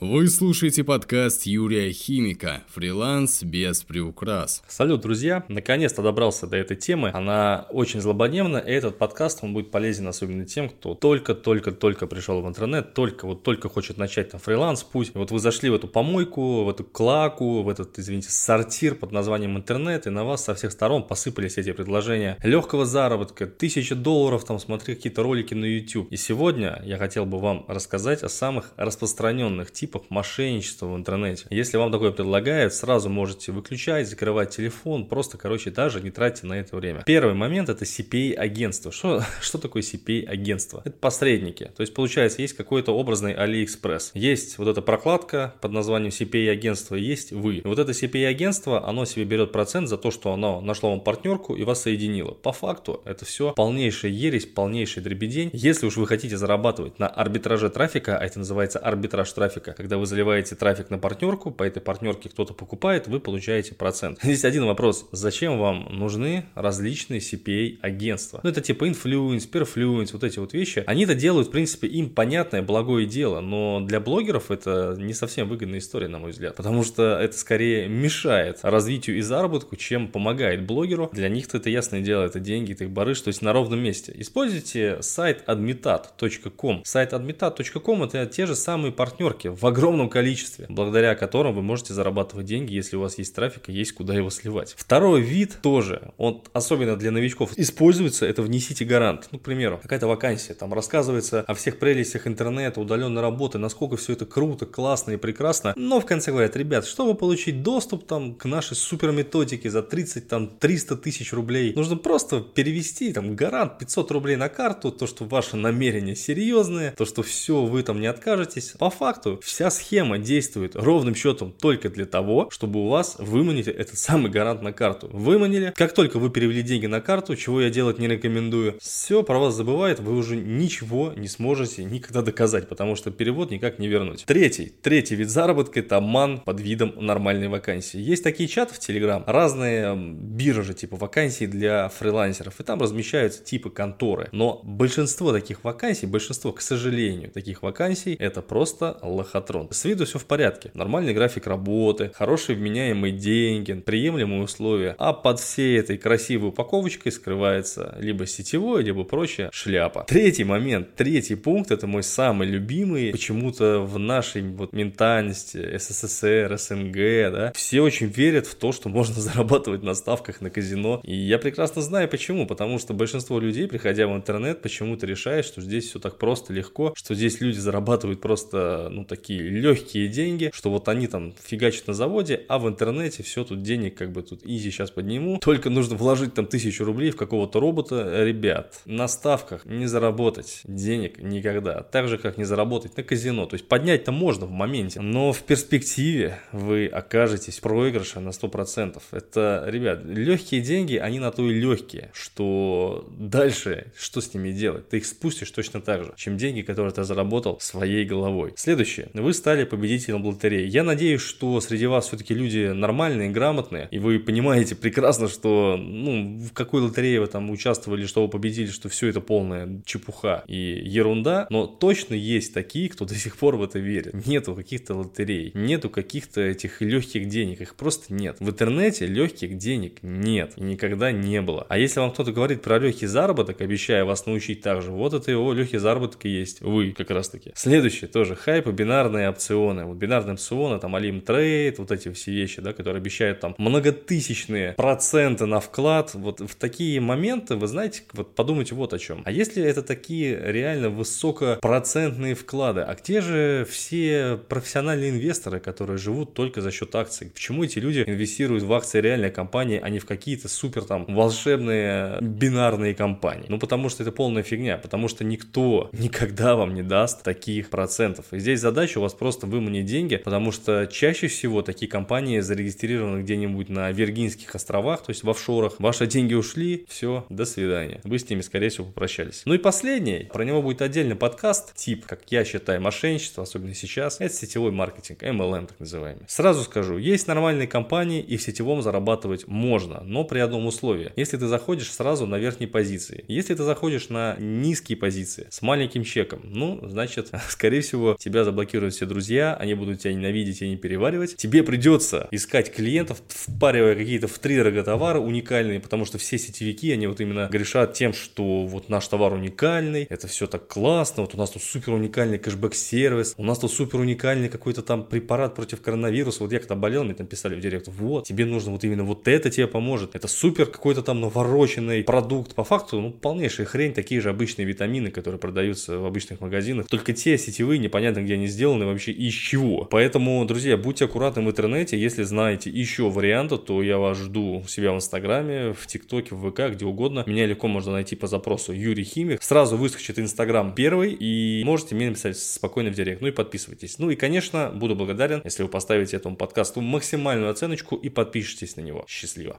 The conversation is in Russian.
Вы слушаете подкаст Юрия Химика «Фриланс без приукрас». Салют, друзья! Наконец-то добрался до этой темы. Она очень злободневна, и этот подкаст он будет полезен особенно тем, кто только-только-только пришел в интернет, только вот только хочет начать там фриланс путь. И вот вы зашли в эту помойку, в эту клаку, в этот, извините, сортир под названием интернет, и на вас со всех сторон посыпались эти предложения легкого заработка, тысяча долларов, там смотри какие-то ролики на YouTube. И сегодня я хотел бы вам рассказать о самых распространенных типах типах мошенничества в интернете. Если вам такое предлагают, сразу можете выключать, закрывать телефон, просто, короче, даже не тратьте на это время. Первый момент это CPA-агентство. Что, что такое CPA-агентство? Это посредники. То есть, получается, есть какой-то образный AliExpress. Есть вот эта прокладка под названием CPA-агентство, есть вы. И вот это CPA-агентство, оно себе берет процент за то, что оно нашло вам партнерку и вас соединило. По факту это все полнейшая ересь, полнейший дребедень. Если уж вы хотите зарабатывать на арбитраже трафика, а это называется арбитраж трафика, когда вы заливаете трафик на партнерку, по этой партнерке кто-то покупает, вы получаете процент. Здесь один вопрос. Зачем вам нужны различные CPA-агентства? Ну, это типа Influence, Perfluence, вот эти вот вещи. Они это делают, в принципе, им понятное, благое дело, но для блогеров это не совсем выгодная история, на мой взгляд, потому что это скорее мешает развитию и заработку, чем помогает блогеру. Для них-то это ясное дело, это деньги, это их барыш, то есть на ровном месте. Используйте сайт admitat.com. Сайт admitat.com это те же самые партнерки в огромном количестве, благодаря которым вы можете зарабатывать деньги, если у вас есть трафик и есть куда его сливать. Второй вид тоже, он особенно для новичков используется, это внесите гарант. Ну, к примеру, какая-то вакансия, там рассказывается о всех прелестях интернета, удаленной работы, насколько все это круто, классно и прекрасно, но в конце говорят, ребят, чтобы получить доступ там к нашей супер методике за 30, там 300 тысяч рублей, нужно просто перевести там гарант 500 рублей на карту, то, что ваши намерения серьезные, то, что все, вы там не откажетесь. По факту, Вся схема действует ровным счетом только для того, чтобы у вас выманить этот самый гарант на карту. Выманили, как только вы перевели деньги на карту, чего я делать не рекомендую, все про вас забывает, вы уже ничего не сможете никогда доказать, потому что перевод никак не вернуть. Третий, третий вид заработка это обман под видом нормальной вакансии. Есть такие чаты в Telegram, разные биржи типа вакансий для фрилансеров, и там размещаются типы конторы. Но большинство таких вакансий, большинство, к сожалению, таких вакансий, это просто лохотрон патрон. С виду все в порядке. Нормальный график работы, хорошие вменяемые деньги, приемлемые условия. А под всей этой красивой упаковочкой скрывается либо сетевой, либо прочее шляпа. Третий момент, третий пункт, это мой самый любимый. Почему-то в нашей вот ментальности СССР, СНГ, да, все очень верят в то, что можно зарабатывать на ставках на казино. И я прекрасно знаю почему. Потому что большинство людей, приходя в интернет, почему-то решают, что здесь все так просто, легко, что здесь люди зарабатывают просто, ну, такие такие легкие деньги, что вот они там фигачат на заводе, а в интернете все тут денег как бы тут изи сейчас подниму. Только нужно вложить там тысячу рублей в какого-то робота. Ребят, на ставках не заработать денег никогда. Так же, как не заработать на казино. То есть поднять-то можно в моменте, но в перспективе вы окажетесь в проигрыше на 100%. Это, ребят, легкие деньги, они на то и легкие, что дальше что с ними делать? Ты их спустишь точно так же, чем деньги, которые ты заработал своей головой. Следующее вы стали победителем лотереи. Я надеюсь, что среди вас все-таки люди нормальные, грамотные, и вы понимаете прекрасно, что ну, в какой лотерее вы там участвовали, что вы победили, что все это полная чепуха и ерунда, но точно есть такие, кто до сих пор в это верит. Нету каких-то лотерей, нету каких-то этих легких денег, их просто нет. В интернете легких денег нет и никогда не было. А если вам кто-то говорит про легкий заработок, обещая вас научить так же, вот это его легкий заработок и есть вы как раз таки. Следующее тоже хайп и бинар бинарные опционы. Вот бинарные опционы, там Alim Trade, вот эти все вещи, да, которые обещают там многотысячные проценты на вклад. Вот в такие моменты, вы знаете, вот подумайте вот о чем. А если это такие реально высокопроцентные вклады, а где же все профессиональные инвесторы, которые живут только за счет акций? Почему эти люди инвестируют в акции реальной компании, а не в какие-то супер там волшебные бинарные компании? Ну, потому что это полная фигня, потому что никто никогда вам не даст таких процентов. И здесь задача у вас просто выманить деньги, потому что чаще всего такие компании зарегистрированы где-нибудь на Виргинских островах, то есть в офшорах. Ваши деньги ушли, все, до свидания. Вы с ними, скорее всего, попрощались. Ну и последний, про него будет отдельный подкаст, тип, как я считаю, мошенничество, особенно сейчас, это сетевой маркетинг, MLM так называемый. Сразу скажу, есть нормальные компании и в сетевом зарабатывать можно, но при одном условии. Если ты заходишь сразу на верхней позиции. Если ты заходишь на низкие позиции с маленьким чеком, ну, значит, скорее всего, тебя заблокируют рекламировать все друзья, они будут тебя ненавидеть и не переваривать. Тебе придется искать клиентов, впаривая какие-то в три дорого товары уникальные, потому что все сетевики, они вот именно грешат тем, что вот наш товар уникальный, это все так классно, вот у нас тут супер уникальный кэшбэк-сервис, у нас тут супер уникальный какой-то там препарат против коронавируса, вот я когда болел, мне там писали в директ, вот, тебе нужно вот именно вот это тебе поможет, это супер какой-то там навороченный продукт, по факту, ну, полнейшая хрень, такие же обычные витамины, которые продаются в обычных магазинах, только те сетевые, непонятно где они сделаны вообще и из чего. Поэтому, друзья, будьте аккуратны в интернете, если знаете еще варианты, то я вас жду у себя в инстаграме, в тиктоке, в ВК, где угодно. Меня легко можно найти по запросу Юрий Химик. Сразу выскочит инстаграм первый, и можете мне написать спокойно в директ. Ну и подписывайтесь. Ну и, конечно, буду благодарен, если вы поставите этому подкасту максимальную оценочку и подпишитесь на него. Счастливо.